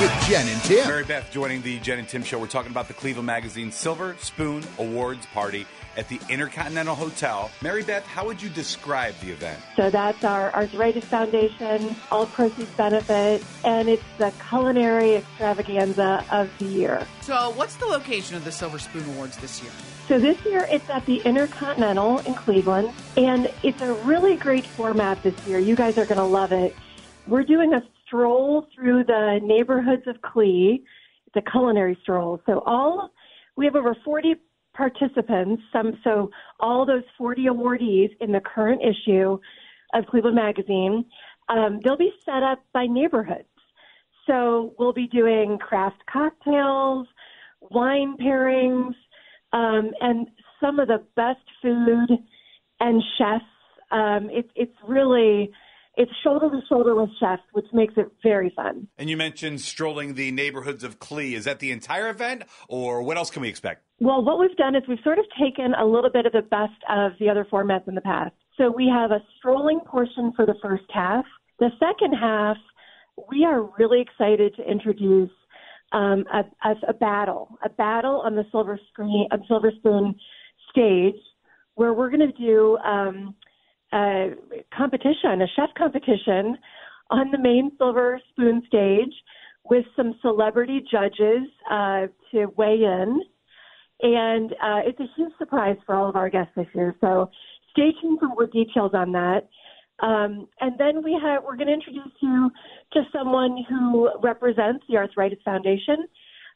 With Jen and Tim. Mary Beth joining the Jen and Tim show. We're talking about the Cleveland Magazine Silver Spoon Awards Party at the Intercontinental Hotel. Mary Beth, how would you describe the event? So that's our Arthritis Foundation, all proceeds benefit, and it's the culinary extravaganza of the year. So, what's the location of the Silver Spoon Awards this year? So this year it's at the Intercontinental in Cleveland, and it's a really great format this year. You guys are going to love it. We're doing a stroll through the neighborhoods of Clee. It's a culinary stroll. So all we have over 40 participants, some so all those 40 awardees in the current issue of Cleveland Magazine, um, they'll be set up by neighborhoods. So we'll be doing craft cocktails, wine pairings, um, and some of the best food and chefs. Um, it, it's really it's shoulder to shoulder with chefs, which makes it very fun. And you mentioned strolling the neighborhoods of Clee. Is that the entire event, or what else can we expect? Well, what we've done is we've sort of taken a little bit of the best of the other formats in the past. So we have a strolling portion for the first half. The second half, we are really excited to introduce um, a, a, a battle, a battle on the Silver Screen, uh, Silver Spoon stage, where we're going to do um, a competition, a chef competition, on the main Silver Spoon stage with some celebrity judges uh, to weigh in and uh, it's a huge surprise for all of our guests this year. So stay tuned for more details on that. Um, and then we have we're going to introduce you to someone who represents the Arthritis Foundation,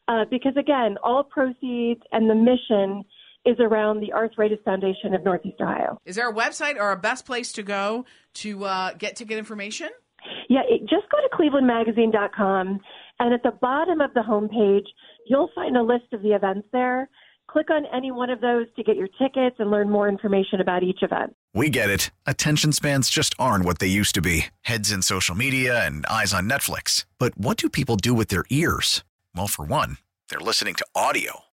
uh, because again, all proceeds and the mission is around the Arthritis Foundation of Northeast Ohio. Is there a website or a best place to go to uh, get to get information? Yeah, it, just go to clevelandmagazine.com, and at the bottom of the homepage, you'll find a list of the events there. Click on any one of those to get your tickets and learn more information about each event. We get it. Attention spans just aren't what they used to be heads in social media and eyes on Netflix. But what do people do with their ears? Well, for one, they're listening to audio.